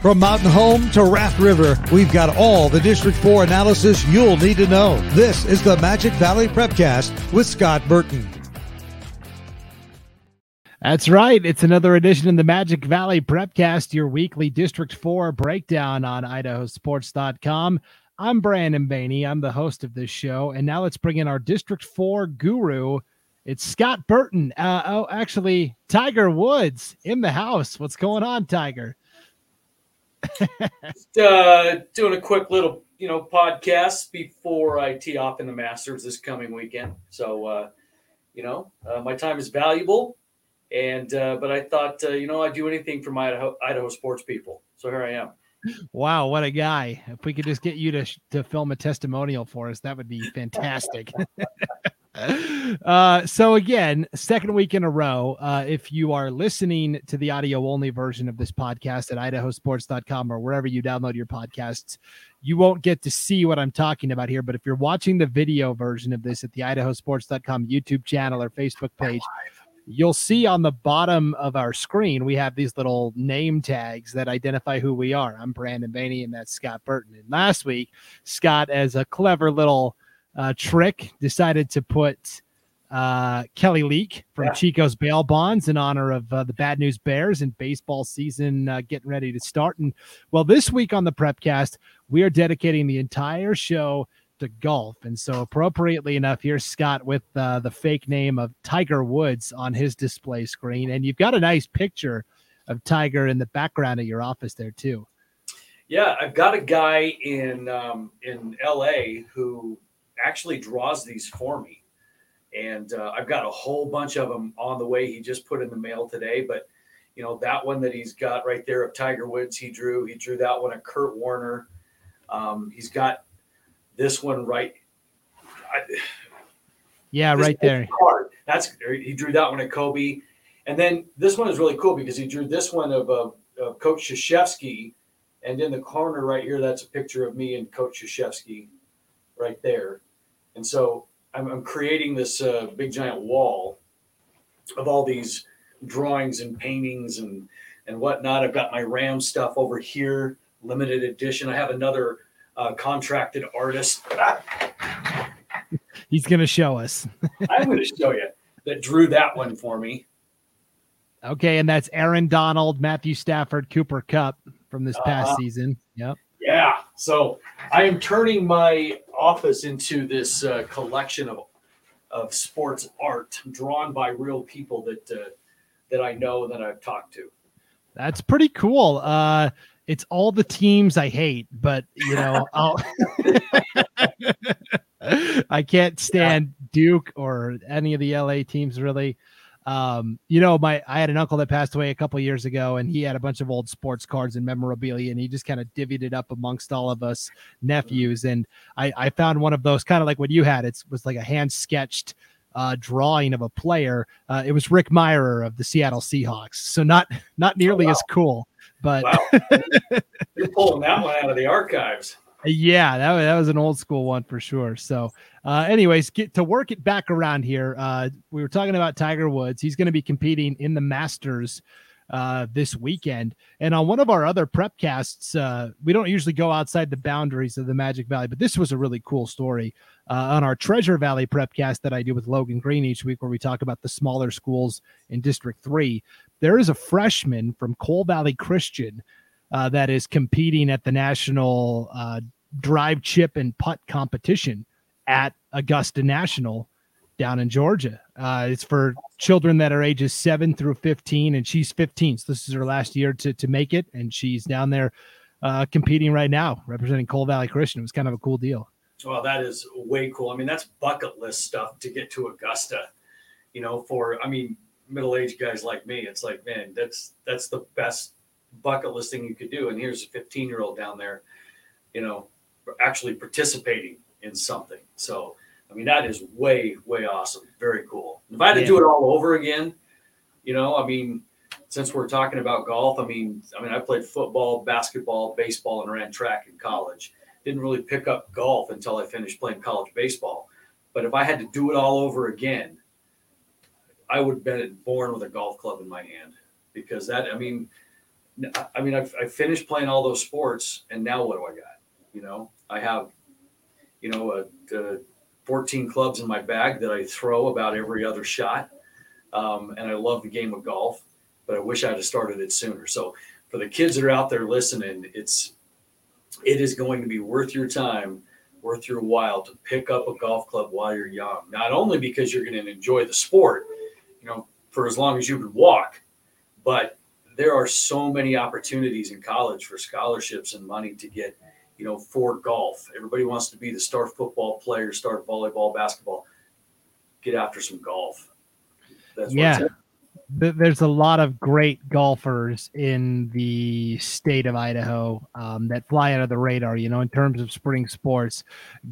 From Mountain Home to Raft River, we've got all the District 4 analysis you'll need to know. This is the Magic Valley Prepcast with Scott Burton. That's right. It's another edition of the Magic Valley Prepcast, your weekly District 4 breakdown on idahosports.com. I'm Brandon Baney. I'm the host of this show. And now let's bring in our District 4 guru. It's Scott Burton. Uh, oh, actually, Tiger Woods in the house. What's going on, Tiger? Uh, doing a quick little, you know, podcast before I tee off in the Masters this coming weekend. So, uh, you know, uh, my time is valuable, and uh, but I thought, uh, you know, I'd do anything for my Idaho, Idaho sports people. So here I am. Wow, what a guy! If we could just get you to to film a testimonial for us, that would be fantastic. uh, so again, second week in a row. Uh, if you are listening to the audio only version of this podcast at idahosports.com or wherever you download your podcasts, you won't get to see what I'm talking about here. But if you're watching the video version of this at the idahosports.com YouTube channel or Facebook page, you'll see on the bottom of our screen we have these little name tags that identify who we are. I'm Brandon Baney, and that's Scott Burton. And last week, Scott, as a clever little uh, trick, decided to put uh, Kelly Leak from yeah. Chico's Bail Bonds in honor of uh, the Bad News Bears and baseball season uh, getting ready to start. And well, this week on the Prepcast, we are dedicating the entire show to golf. And so, appropriately enough, here's Scott with uh, the fake name of Tiger Woods on his display screen. And you've got a nice picture of Tiger in the background of your office there, too. Yeah, I've got a guy in um, in LA who actually draws these for me, and uh, I've got a whole bunch of them on the way. He just put in the mail today, but you know that one that he's got right there of Tiger Woods, he drew. He drew that one of Kurt Warner. Um, he's got this one right. I, yeah, right there. That's he drew that one at Kobe, and then this one is really cool because he drew this one of, uh, of Coach Krzyzewski, and in the corner right here, that's a picture of me and Coach Krzyzewski, right there. And so I'm, I'm creating this uh, big giant wall of all these drawings and paintings and and whatnot. I've got my Ram stuff over here, limited edition. I have another uh, contracted artist. He's going to show us. I'm going to show you that drew that one for me. Okay, and that's Aaron Donald, Matthew Stafford, Cooper Kupp from this past uh, season. Yep. Yeah. So I am turning my office into this uh, collection of of sports art drawn by real people that uh, that I know that I've talked to. That's pretty cool. Uh, it's all the teams I hate, but you know, I can't stand Duke or any of the LA teams really. Um, you know, my I had an uncle that passed away a couple years ago, and he had a bunch of old sports cards and memorabilia, and he just kind of divvied it up amongst all of us nephews. And I, I found one of those kind of like what you had. It was like a hand sketched uh, drawing of a player. Uh, it was Rick Mirer of the Seattle Seahawks, so not not nearly oh, wow. as cool. But wow. you're pulling that one out of the archives. Yeah, that, that was an old school one for sure. So, uh, anyways, get to work it back around here. Uh, we were talking about Tiger Woods. He's going to be competing in the Masters uh, this weekend. And on one of our other prep casts, uh, we don't usually go outside the boundaries of the Magic Valley, but this was a really cool story uh, on our Treasure Valley prep cast that I do with Logan Green each week, where we talk about the smaller schools in District 3 there is a freshman from Cole Valley Christian uh, that is competing at the national uh, drive, chip, and putt competition at Augusta National down in Georgia. Uh, it's for children that are ages seven through 15, and she's 15. So this is her last year to, to make it, and she's down there uh, competing right now, representing Cole Valley Christian. It was kind of a cool deal. Well, that is way cool. I mean, that's bucket list stuff to get to Augusta. You know, for I mean, middle-aged guys like me, it's like, man, that's that's the best bucket list thing you could do. And here's a 15-year-old down there, you know, actually participating in something. So, I mean, that is way, way awesome. Very cool. If I had to do it all over again, you know, I mean, since we're talking about golf, I mean, I mean, I played football, basketball, baseball, and ran track in college. Didn't really pick up golf until I finished playing college baseball. But if I had to do it all over again, I would have been born with a golf club in my hand because that, I mean, I mean, I've, I finished playing all those sports, and now what do I got? You know, I have, you know, a, a 14 clubs in my bag that I throw about every other shot, um, and I love the game of golf, but I wish I'd have started it sooner. So, for the kids that are out there listening, it's it is going to be worth your time, worth your while to pick up a golf club while you're young. Not only because you're going to enjoy the sport, you know, for as long as you can walk, but there are so many opportunities in college for scholarships and money to get, you know, for golf. Everybody wants to be the star football player, star volleyball, basketball. Get after some golf. That's yeah. There's a lot of great golfers in the state of Idaho um, that fly out of the radar. You know, in terms of spring sports,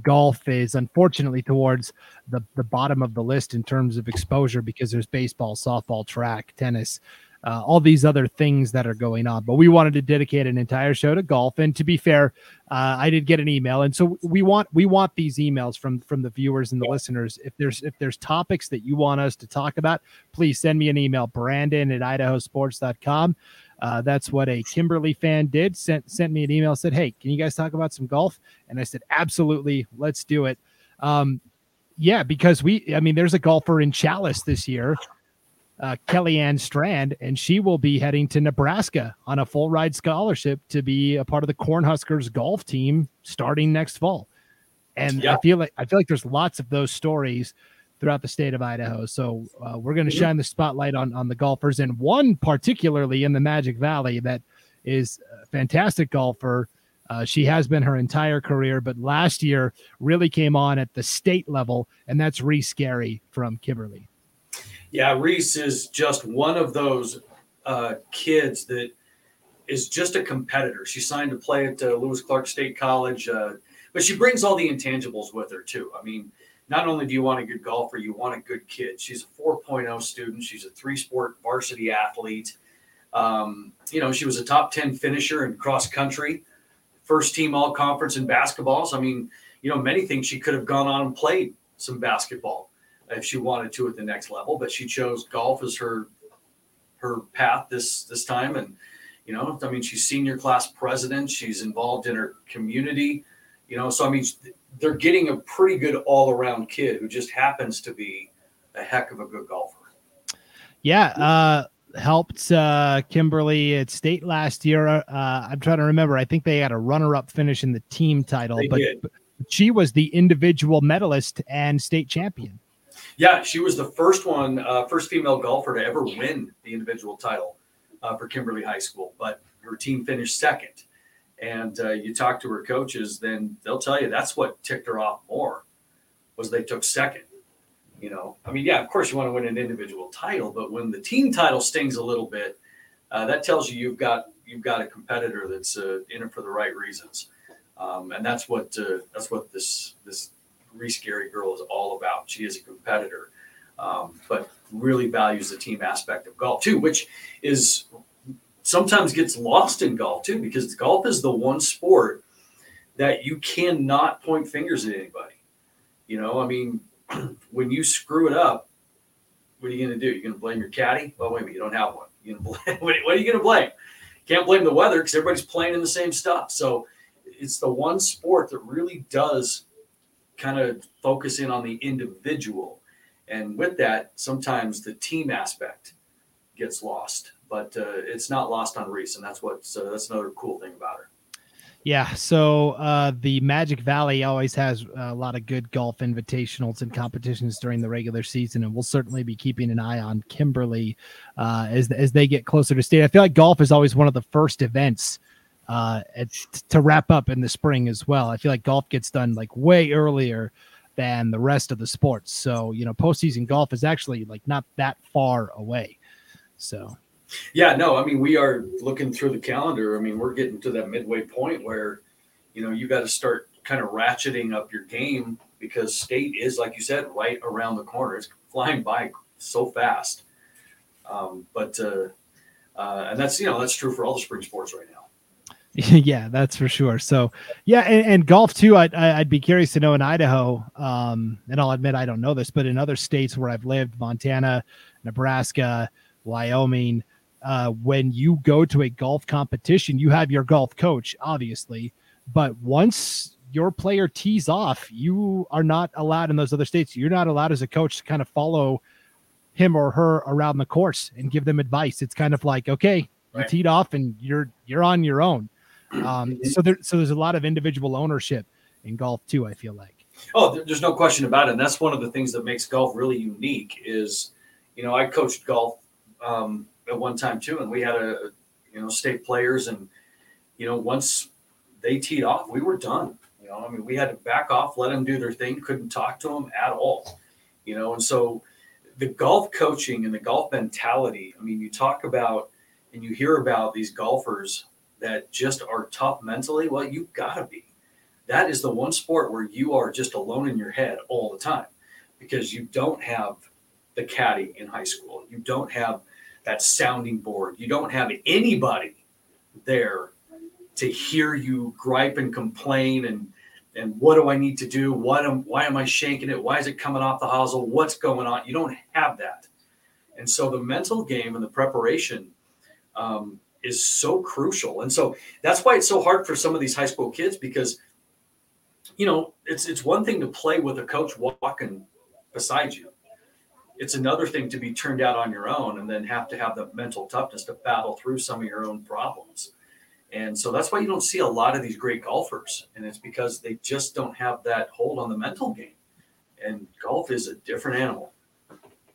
golf is unfortunately towards the, the bottom of the list in terms of exposure because there's baseball, softball, track, tennis uh, all these other things that are going on. But we wanted to dedicate an entire show to golf. And to be fair, uh, I did get an email, and so we want we want these emails from from the viewers and the listeners. If there's if there's topics that you want us to talk about, please send me an email, Brandon at idahosports.com. Uh, that's what a Kimberly fan did. Sent sent me an email, said, "Hey, can you guys talk about some golf?" And I said, "Absolutely, let's do it." Um, yeah, because we, I mean, there's a golfer in Challis this year uh, Kellyanne Strand, and she will be heading to Nebraska on a full ride scholarship to be a part of the Cornhuskers golf team starting next fall. And yeah. I feel like I feel like there's lots of those stories throughout the state of Idaho. So uh, we're going to shine the spotlight on on the golfers, and one particularly in the Magic Valley that is a fantastic golfer. Uh, she has been her entire career, but last year really came on at the state level, and that's Reece Garey from Kimberly. Yeah, Reece is just one of those uh, kids that is just a competitor. She signed to play at uh, Lewis Clark State College, uh, but she brings all the intangibles with her too. I mean, not only do you want a good golfer, you want a good kid. She's a 4.0 student. She's a three-sport varsity athlete. Um, you know, she was a top 10 finisher in cross country, first team all conference in basketball. So, I mean, you know, many things she could have gone on and played some basketball if she wanted to at the next level, but she chose golf as her her path this this time. And you know, I mean, she's senior class president. She's involved in her community. You know, so I mean, they're getting a pretty good all around kid who just happens to be a heck of a good golfer. Yeah. Uh, helped uh, Kimberly at state last year. Uh, I'm trying to remember. I think they had a runner up finish in the team title, but, but she was the individual medalist and state champion. Yeah, she was the first one, uh, first female golfer to ever win the individual title uh, for Kimberly High School, but her team finished second. And uh, you talk to her coaches, then they'll tell you that's what ticked her off more was they took second. You know, I mean, yeah, of course you want to win an individual title, but when the team title stings a little bit, uh, that tells you you've got you've got a competitor that's uh, in it for the right reasons, um, and that's what uh, that's what this this Reece Garey girl is all about. She is a competitor, um, but really values the team aspect of golf too, which is sometimes gets lost in golf too, because golf is the one sport that you cannot point fingers at anybody. You know, I mean, when you screw it up, what are you going to do? You're going to blame your caddy? Well, wait a minute, you don't have one. You what are you going to blame? Can't blame the weather because everybody's playing in the same stuff. So it's the one sport that really does kind of focus in on the individual. And with that, sometimes the team aspect gets lost, but uh, it's not lost on Reece, and that's what so that's another cool thing about her. Yeah, so uh, the Magic Valley always has a lot of good golf invitationals and competitions during the regular season, and we'll certainly be keeping an eye on Kimberly uh, as as they get closer to state. I feel like golf is always one of the first events uh, to wrap up in the spring as well. I feel like golf gets done like way earlier than the rest of the sports. So, you know, postseason golf is actually like not that far away. So, yeah, no, I mean, we are looking through the calendar. I mean, we're getting to that midway point where, you know, you got to start kind of ratcheting up your game because state is, like you said, right around the corner. It's flying by so fast. Um, but, uh, uh, and that's, you know, that's true for all the spring sports right now. yeah, that's for sure. So, yeah, and, and golf too. I'd, I'd be curious to know in Idaho, um, and I'll admit I don't know this, but in other states where I've lived, Montana, Nebraska, Wyoming, uh, when you go to a golf competition, you have your golf coach, obviously, but once your player tees off, you are not allowed in those other states. You're not allowed as a coach to kind of follow him or her around the course and give them advice. It's kind of like, okay, you teed off and you're you're on your own. Um, so there so there's a lot of individual ownership in golf too. I feel like. Oh, there's no question about it. And that's one of the things that makes golf really unique. Is you know I coached golf um, at one time too, and we had a you know state players, and you know once they teed off, we were done. You know, I mean, we had to back off, let them do their thing, couldn't talk to them at all. You know, and so the golf coaching and the golf mentality. I mean, you talk about and you hear about these golfers that just are tough mentally. Well, you gotta be. That is the one sport where you are just alone in your head all the time because you don't have the caddy in high school. You don't have that sounding board. You don't have anybody there to hear you gripe and complain and and what do I need to do? Why am why am I shanking it? Why is it coming off the hosel? What's going on? You don't have that. And so the mental game and the preparation um, is so crucial. And so that's why it's so hard for some of these high school kids because you know it's it's one thing to play with a coach walking beside you it's another thing to be turned out on your own and then have to have the mental toughness to battle through some of your own problems. And so that's why you don't see a lot of these great golfers. And it's because they just don't have that hold on the mental game. And golf is a different animal.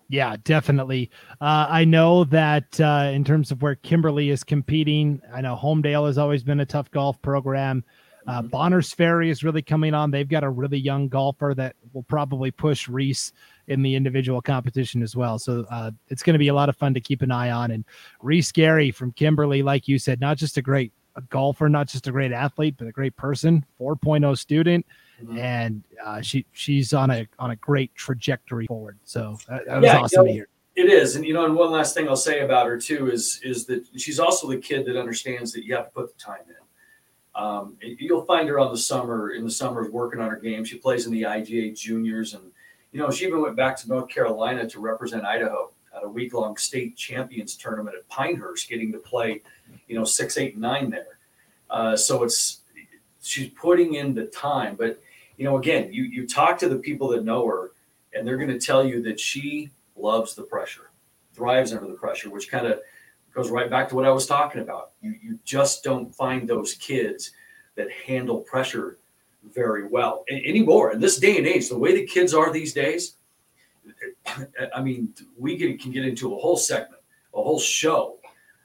Yeah, definitely. Uh, I know that uh, in terms of where Kimberly is competing, I know Homedale has always been a tough golf program. Uh, mm-hmm. Bonners Ferry is really coming on. They've got a really young golfer that will probably push Reece in the individual competition as well. So uh, it's going to be a lot of fun to keep an eye on. And Reece Garey from Kimberly, like you said, not just a great a golfer, not just a great athlete, but a great person, 4.0 student. Mm-hmm. And uh, she she's on a on a great trajectory forward. So that, that was yeah, awesome you know, to hear. It is, and you know, and one last thing I'll say about her too is is that she's also the kid that understands that you have to put the time in. Um, you'll find her on the summer in the summers working on her game. She plays in the IGA juniors, and you know she even went back to North Carolina to represent Idaho at a week long state champions tournament at Pinehurst, getting to play, you know, six, eight, nine there. Uh, so it's she's putting in the time, but you know, again, you you talk to the people that know her, and they're going to tell you that she loves the pressure, thrives under the pressure, which kind of goes right back to what I was talking about. You, you just don't find those kids that handle pressure very well anymore. In this day and age, the way the kids are these days, I mean, we can, can get into a whole segment, a whole show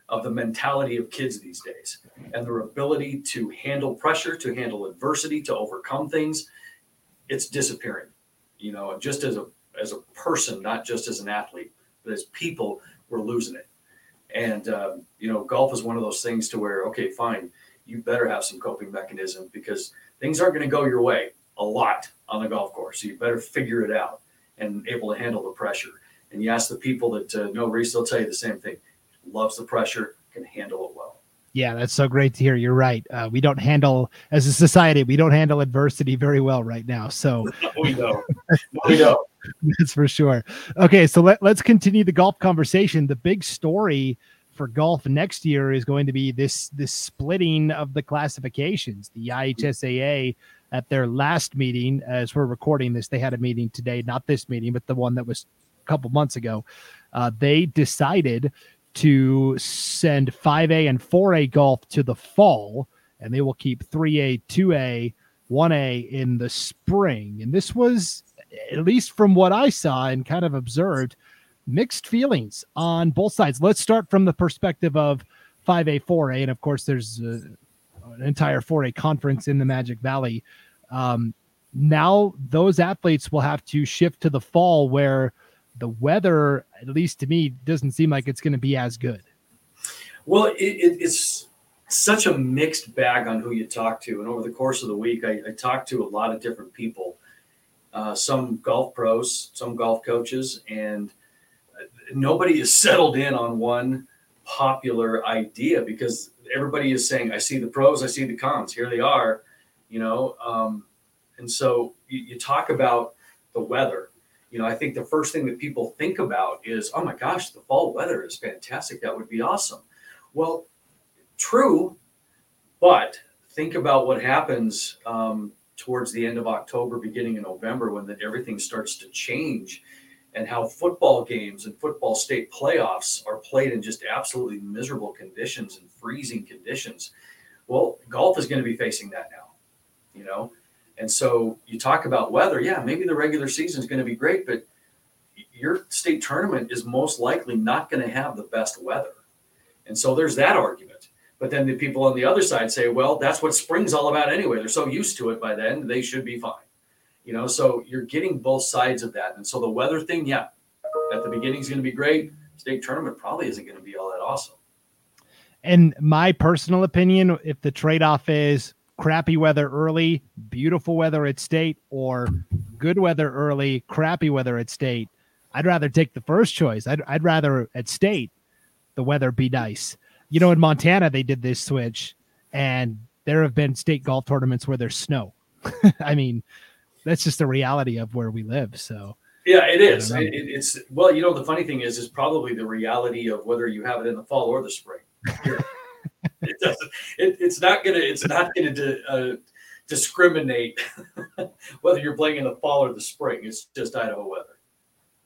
of the mentality of kids these days and their ability to handle pressure, to handle adversity, to overcome things. It's disappearing. You know, just as a as a person, not just as an athlete, but as people, we're losing it. And um, you know, golf is one of those things to where okay, fine, you better have some coping mechanism because things aren't going to go your way a lot on the golf course. So you better figure it out and able to handle the pressure. And you ask the people that uh, know Reece, they'll tell you the same thing. Loves the pressure, can handle it well. Yeah, that's so great to hear. You're right. Uh, we don't handle, as a society, we don't handle adversity very well right now. So we know. we know. That's for sure. Okay, so let, let's continue the golf conversation. The big story for golf next year is going to be this this splitting of the classifications. The IHSAA at their last meeting, as we're recording this, they had a meeting today, not this meeting, but the one that was a couple months ago. Uh, they decided to send 5A and 4A golf to the fall, and they will keep 3A, 2A, 1A in the spring. And this was at least from what I saw and kind of observed, mixed feelings on both sides. Let's start from the perspective of 5A, 4A. And of course, there's a, an entire 4A conference in the Magic Valley. Um, now, those athletes will have to shift to the fall where the weather, at least to me, doesn't seem like it's going to be as good. Well, it, it, it's such a mixed bag on who you talk to. And over the course of the week, I, I talked to a lot of different people uh, some golf pros, some golf coaches, and nobody is settled in on one popular idea because everybody is saying, I see the pros, I see the cons, here they are, you know. Um, and so you, you talk about the weather. You know, I think the first thing that people think about is, oh my gosh, the fall weather is fantastic. That would be awesome. Well, true, but think about what happens um, towards the end of October, beginning of November, when the, everything starts to change, and how football games and football state playoffs are played in just absolutely miserable conditions and freezing conditions. Well, golf is going to be facing that now, you know. And so you talk about weather, yeah, maybe the regular season is going to be great, but your state tournament is most likely not going to have the best weather. And so there's that argument. But then the people on the other side say, well, that's what spring's all about anyway. They're so used to it by then, they should be fine. You know, so you're getting both sides of that. And so the weather thing, yeah, at the beginning is going to be great. State tournament probably isn't going to be all that awesome. And my personal opinion, if the trade off is crappy weather early, beautiful weather at state, or good weather early, crappy weather at state, I'd rather take the first choice. I'd, I'd rather at state the weather be nice. You know, in Montana, they did this switch, and there have been state golf tournaments where there's snow. I mean, that's just the reality of where we live. So, yeah, it is. It, it's well, you know, the funny thing is, is probably the reality of whether you have it in the fall or the spring. it doesn't. It, it's not gonna. It's not gonna uh, discriminate whether you're playing in the fall or the spring. It's just Idaho weather.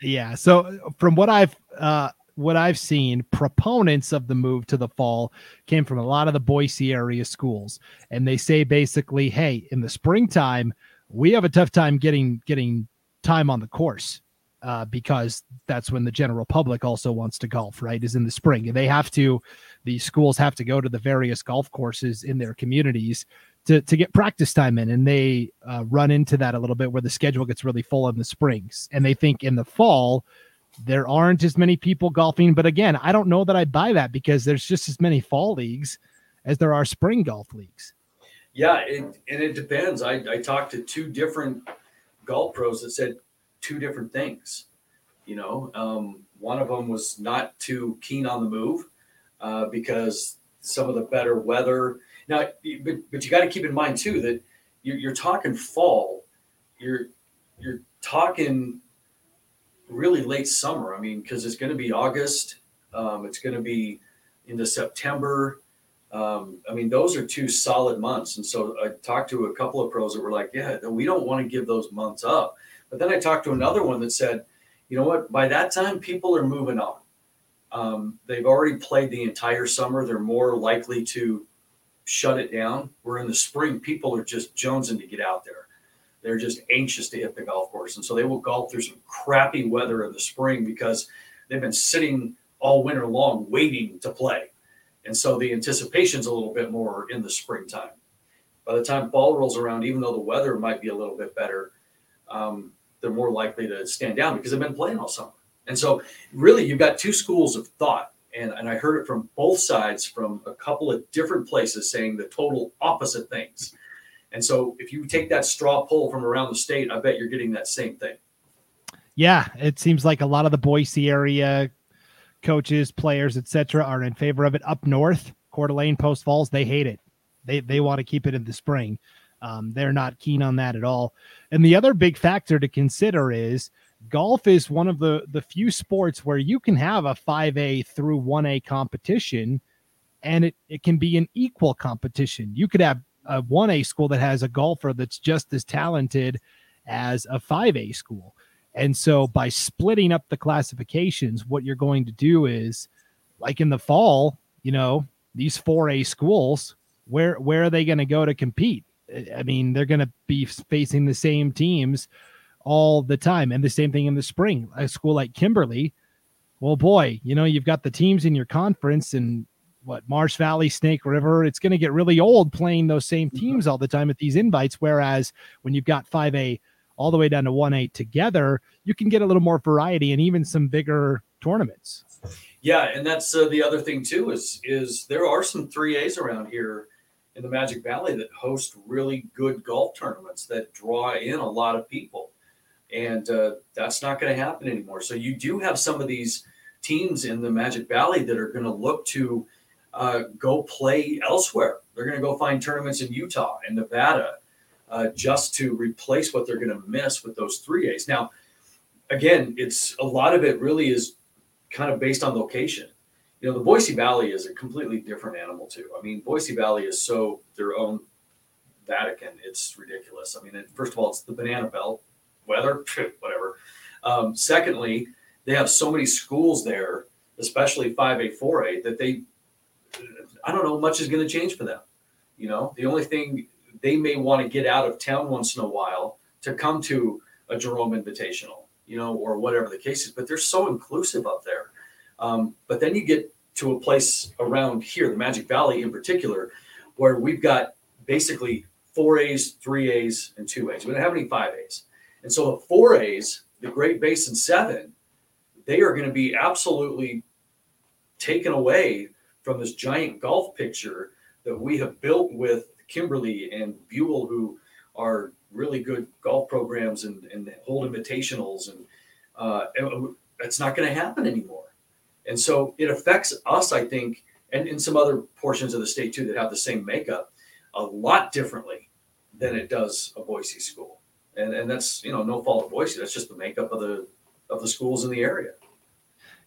Yeah. So from what I've uh, what I've seen, proponents of the move to the fall came from a lot of the Boise area schools, and they say basically, hey, in the springtime, we have a tough time getting getting time on the course uh, because that's when the general public also wants to golf, right? Is in the spring. And they have to, the schools have to go to the various golf courses in their communities to, to get practice time in. And they uh, run into that a little bit where the schedule gets really full in the springs. And they think in the fall, there aren't as many people golfing. But again, I don't know that I buy that because there's just as many fall leagues as there are spring golf leagues. Yeah, it, and it depends. I, I talked to two different golf pros that said two different things. You know, um, one of them was not too keen on the move uh, because some of the better weather. Now, but, but you got to keep in mind too that you're, you're talking fall. You're you're talking really late summer. I mean, because it's going to be August. Um, it's going to be into September. Um, I mean, those are two solid months. And so I talked to a couple of pros that were like, yeah, we don't want to give those months up but then I talked to another one that said, you know what? By that time, people are moving on. Um, they've already played the entire summer. They're more likely to shut it down. Where in the spring, people are just jonesing to get out there. They're just anxious to hit the golf course. And so they will golf through some crappy weather in the spring because they've been sitting all winter long waiting to play. And so the anticipation's a little bit more in the springtime. By the time fall rolls around, even though the weather might be a little bit better, um, they're more likely to stand down because they've been playing all summer. And so, really, you've got two schools of thought. And, and I heard it from both sides from a couple of different places saying the total opposite things. And so, if you take that straw poll from around the state, I bet you're getting that same thing. Yeah, it seems like a lot of the Boise area coaches, players, etc., are in favor of it. Up north, Coeur d'Alene, Post Falls, they hate it. They they want to keep it in the spring. Um, they're not keen on that at all. And the other big factor to consider is golf is one of the the few sports where you can have a 5A through 1A competition and it, it can be an equal competition. You could have a 1A school that has a golfer that's just as talented as a 5A school. And so by splitting up the classifications, what you're going to do is like in the fall, you know, these 4A schools, where where are they going to go to compete? I mean, they're going to be facing the same teams all the time. And the same thing in the spring. A school like Kimberly, well, boy, you know, you've got the teams in your conference and what Marsh Valley, Snake River. It's going to get really old playing those same mm-hmm. teams all the time at these invites. Whereas when you've got 5A all the way down to 1A together, you can get a little more variety and even some bigger tournaments. Yeah, and that's uh, the other thing too is is there are some 3As around here in the Magic Valley that host really good golf tournaments that draw in a lot of people. And uh, that's not going to happen anymore. So you do have some of these teams in the Magic Valley that are going to look to uh, go play elsewhere. They're going to go find tournaments in Utah and Nevada uh, just to replace what they're going to miss with those three A's. Now, again, it's a lot of it really is kind of based on location. You know, the Boise Valley is a completely different animal too. I mean, Boise Valley is so their own Vatican. It's ridiculous. I mean, first of all, it's the banana belt, weather, whatever. Um, secondly, they have so many schools there, especially 5A, 4A, that they, I don't know, much is going to change for them. You know, the only thing they may want to get out of town once in a while to come to a Jerome Invitational, you know, or whatever the case is. But they're so inclusive up there. Um, but then you get to a place around here, the Magic Valley in particular, where we've got basically four A's, three A's, and two A's. We don't have any five A's. And so the four A's, the Great Basin Seven, they are going to be absolutely taken away from this giant golf picture that we have built with Kimberly and Buhl, who are really good golf programs and, and hold invitationals. And, uh, it's not going to happen anymore. And so it affects us, I think, and in some other portions of the state too that have the same makeup a lot differently than it does a Boise school. And, and that's, you know, no fault of Boise. That's just the makeup of the, of the schools in the area.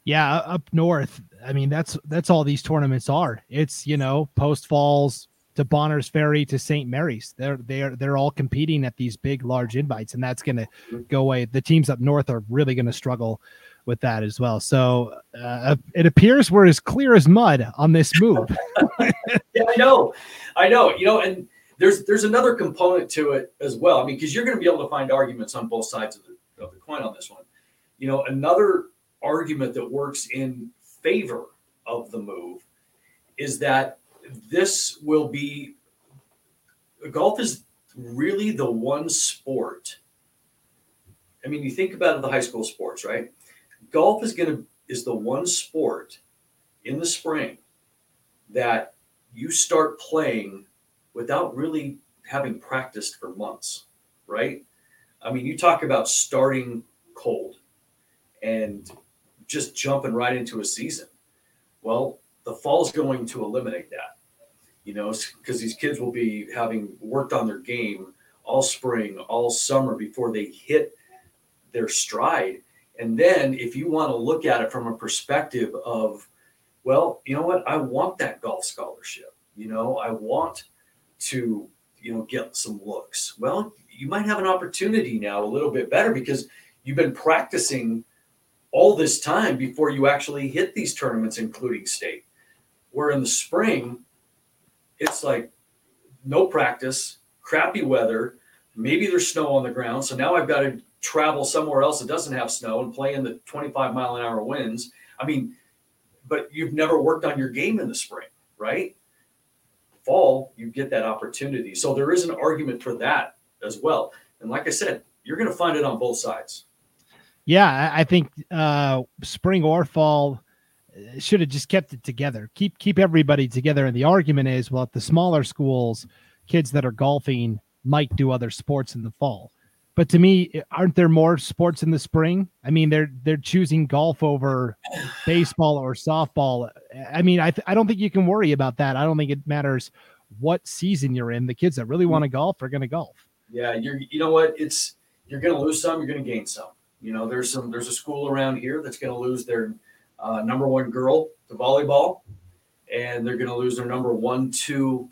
Yeah, up north. I mean, that's that's all these tournaments are. It's you know Post Falls to Bonners Ferry to St. Mary's. They're they're they're all competing at these big, large invites, and that's going to mm-hmm. go away. The teams up north are really going to struggle with that as well. So uh, it appears we're as clear as mud on this move. yeah, I know, I know. You know, and there's there's another component to it as well. I mean, because you're going to be able to find arguments on both sides of the of the coin on this one. You know, another argument that works in favor of the move is that this will be golf is really the one sport. I mean, you think about the high school sports, right? Golf is going to is the one sport in the spring that you start playing without really having practiced for months, right? I mean, you talk about starting cold and just jumping right into a season. Well, the fall is going to eliminate that, you know, because these kids will be having worked on their game all spring, all summer before they hit their stride. And then if you want to look at it from a perspective of, well, you know what? I want that golf scholarship. You know, I want to, you know, get some looks. Well, you might have an opportunity now a little bit better because you've been practicing all this time before you actually hit these tournaments, including state. Where in the spring, it's like no practice, crappy weather, maybe there's snow on the ground. So now I've got to travel somewhere else that doesn't have snow and play in the 25 mile an hour winds. I mean, but you've never worked on your game in the spring, right? Fall, you get that opportunity. So there is an argument for that as well. And like I said, you're going to find it on both sides. Yeah, I think uh, spring or fall uh, should have just kept it together. Keep keep everybody together. And the argument is, well, at the smaller schools, kids that are golfing might do other sports in the fall. But to me, aren't there more sports in the spring? I mean, they're they're choosing golf over baseball or softball. I mean, I th- I don't think you can worry about that. I don't think it matters what season you're in. The kids that really want to golf are going to golf. Yeah, you're. You know what? It's you're going to lose some. You're going to gain some. You know, there's some there's a school around here that's going to lose their uh, number one girl to volleyball, and they're going to lose their number one two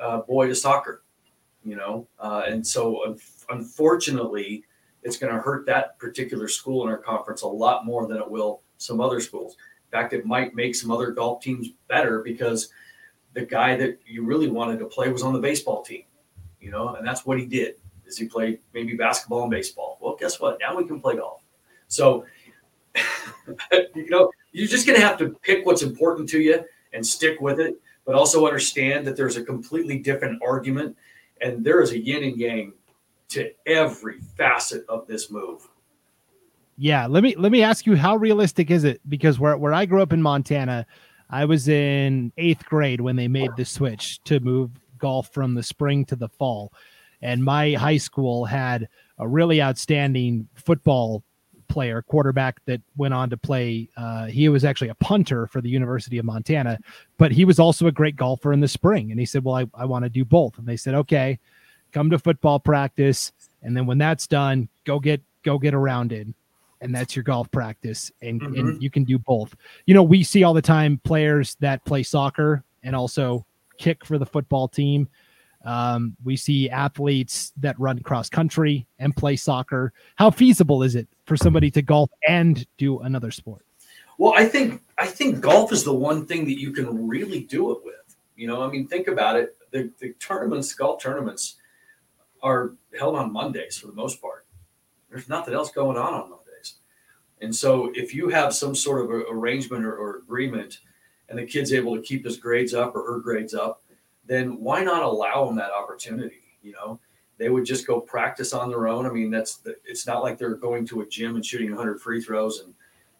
uh, boy to soccer. You know, uh, and so unfortunately, it's going to hurt that particular school in our conference a lot more than it will some other schools. In fact, it might make some other golf teams better because the guy that you really wanted to play was on the baseball team. You know, and that's what he did is he played maybe basketball and baseball. Well, guess what? Now we can play golf. So, you know, you're just going to have to pick what's important to you and stick with it, but also understand that there's a completely different argument and there is a yin and yang to every facet of this move. Yeah, let me let me ask you how realistic is it because where where I grew up in Montana, I was in 8th grade when they made the switch to move golf from the spring to the fall and my high school had a really outstanding football player, quarterback that went on to play. Uh, he was actually a punter for the University of Montana, but he was also a great golfer in the spring. And he said, Well, I, I want to do both. And they said, Okay, come to football practice. And then when that's done, go get go get around in. and that's your golf practice and, Mhm. and you can do both you know we see all the time players that play soccer and also kick for the football team um, we see athletes that run cross country and play soccer how feasible is it for somebody to golf and do another sport Well, I think I think golf is the one thing that you can really do it with. You know, I mean, think about it. The, the tournaments, golf tournaments, are held on Mondays for the most part. There's nothing else going on on Mondays, and so if you have some sort of arrangement or, or agreement, and the kid's able to keep his grades up or her grades up, then why not allow them that opportunity? You know, they would just go practice on their own. I mean, that's the, it's not like they're going to a gym and shooting 100 free throws and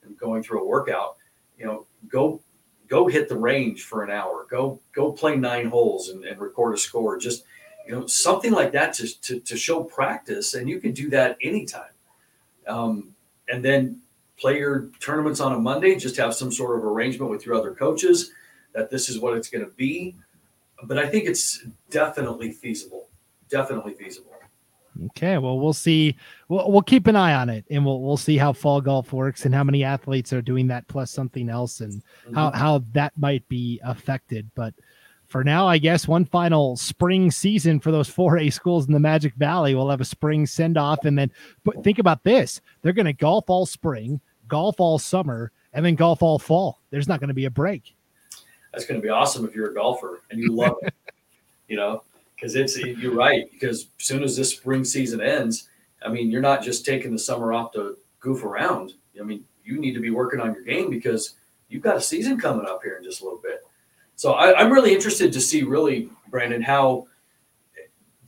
and going through a workout, you know, go go hit the range for an hour. Go go play nine holes and, and record a score. Just you know, something like that to, to to show practice, and you can do that anytime. Um, and then play your tournaments on a Monday. Just have some sort of arrangement with your other coaches that this is what it's going to be. But I think it's definitely feasible. Definitely feasible. Okay, well, we'll see. We'll, we'll keep an eye on it, and we'll we'll see how fall golf works and how many athletes are doing that plus something else, and how mm-hmm. how that might be affected. But for now, I guess one final spring season for those four A schools in the Magic Valley. We'll have a spring send off, and then but think about this: they're going to golf all spring, golf all summer, and then golf all fall. There's not going to be a break. That's going to be awesome if you're a golfer and you love it. You know, because it's you're right. Because as soon as this spring season ends, I mean, you're not just taking the summer off to goof around. I mean, you need to be working on your game because you've got a season coming up here in just a little bit. So I, I'm really interested to see, really, Brandon, how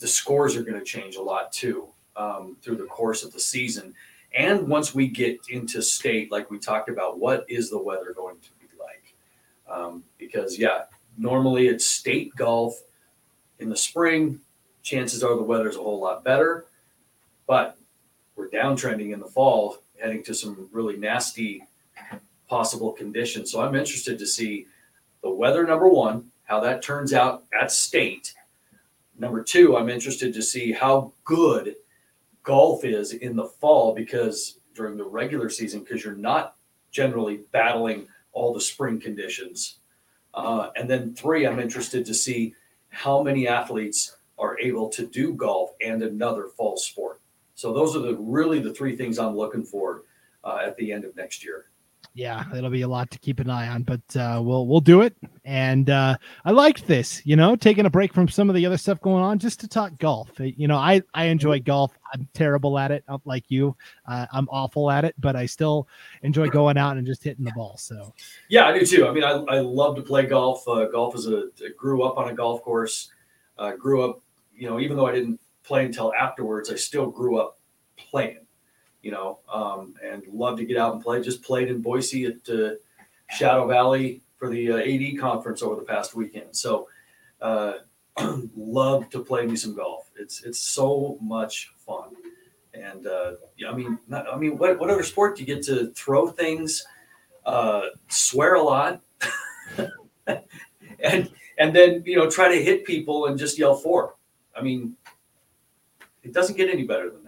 the scores are going to change a lot too um, through the course of the season. And once we get into state, like we talked about, what is the weather going to? Um, because, yeah, normally it's state golf in the spring. Chances are the weather's a whole lot better, but we're downtrending in the fall, heading to some really nasty possible conditions. So I'm interested to see the weather, number one, how that turns out at state. Number two, I'm interested to see how good golf is in the fall because during the regular season, because you're not generally battling all the spring conditions. Uh, and then three, I'm interested to see how many athletes are able to do golf and another fall sport. So those are the really the three things I'm looking for uh, at the end of next year. Yeah, it'll be a lot to keep an eye on, but uh, we'll we'll do it. And uh, I liked this, you know, taking a break from some of the other stuff going on just to talk golf. Uh, You know, I I enjoy golf. I'm terrible at it, I'm like you. Uh, I'm awful at it, but I still enjoy going out and just hitting the ball. So Yeah, I do too. I mean, I, I love to play golf. Uh, golf is a I grew up on a golf course. Uh, grew up, you know, even though I didn't play until afterwards, I still grew up playing. You know, um, and love to get out and play. Just played in Boise at uh, Shadow Valley for the uh, AD conference over the past weekend. So, uh, love to play me some golf. It's it's so much fun. And uh, yeah, I mean, not, I mean, what what other sport do you get to throw things? uh, swear a lot, and and then you know try to hit people and just yell four. I mean, it doesn't get any better than that.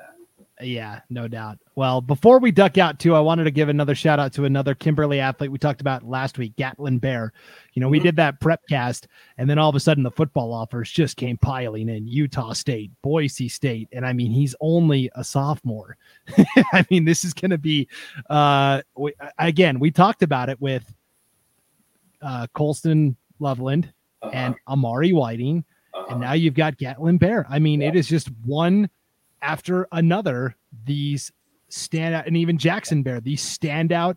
Yeah, no doubt. Well, before we duck out too, I wanted to give another shout out to another Kimberly athlete we talked about last week, Gatlin Bair. You know, we Mhm. did that prep cast, and then all of a sudden the football offers just came piling in. Utah State, Boise State, and I mean he's only a sophomore. I mean this is going to be, uh, we, again we talked about it with uh, Colston Loveland Uh-huh, and Amari Whiting uh-huh. and now you've got Gatlin Bair. I mean, it is just one after another. These stand out, and even Jackson Bair, these standout,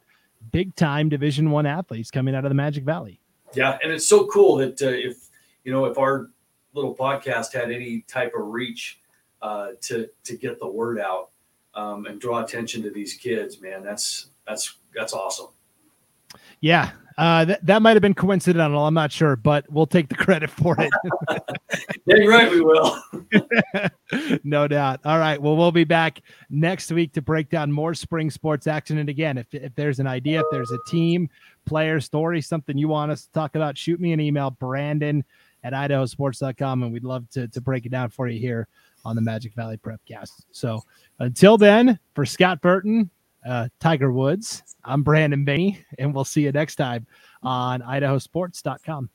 big time Division One athletes coming out of the Magic Valley. yeah, and it's so cool that uh, if you know if our little podcast had any type of reach uh, to to get the word out um, and draw attention to these kids, man, that's that's that's awesome. Yeah, uh, that that might have been coincidental. I'm not sure, but we'll take the credit for it. Yeah, you're right. We will. no doubt. All right. Well, we'll be back next week to break down more spring sports action. And again, if, if there's an idea, if there's a team, player, story, something you want us to talk about, shoot me an email, Brandon at idahosports.com, and we'd love to, to break it down for you here on the Magic Valley Prepcast. So until then, for Scott Burton, uh, Tiger Woods. I'm Brandon Baney, and we'll see you next time on idahosports.com.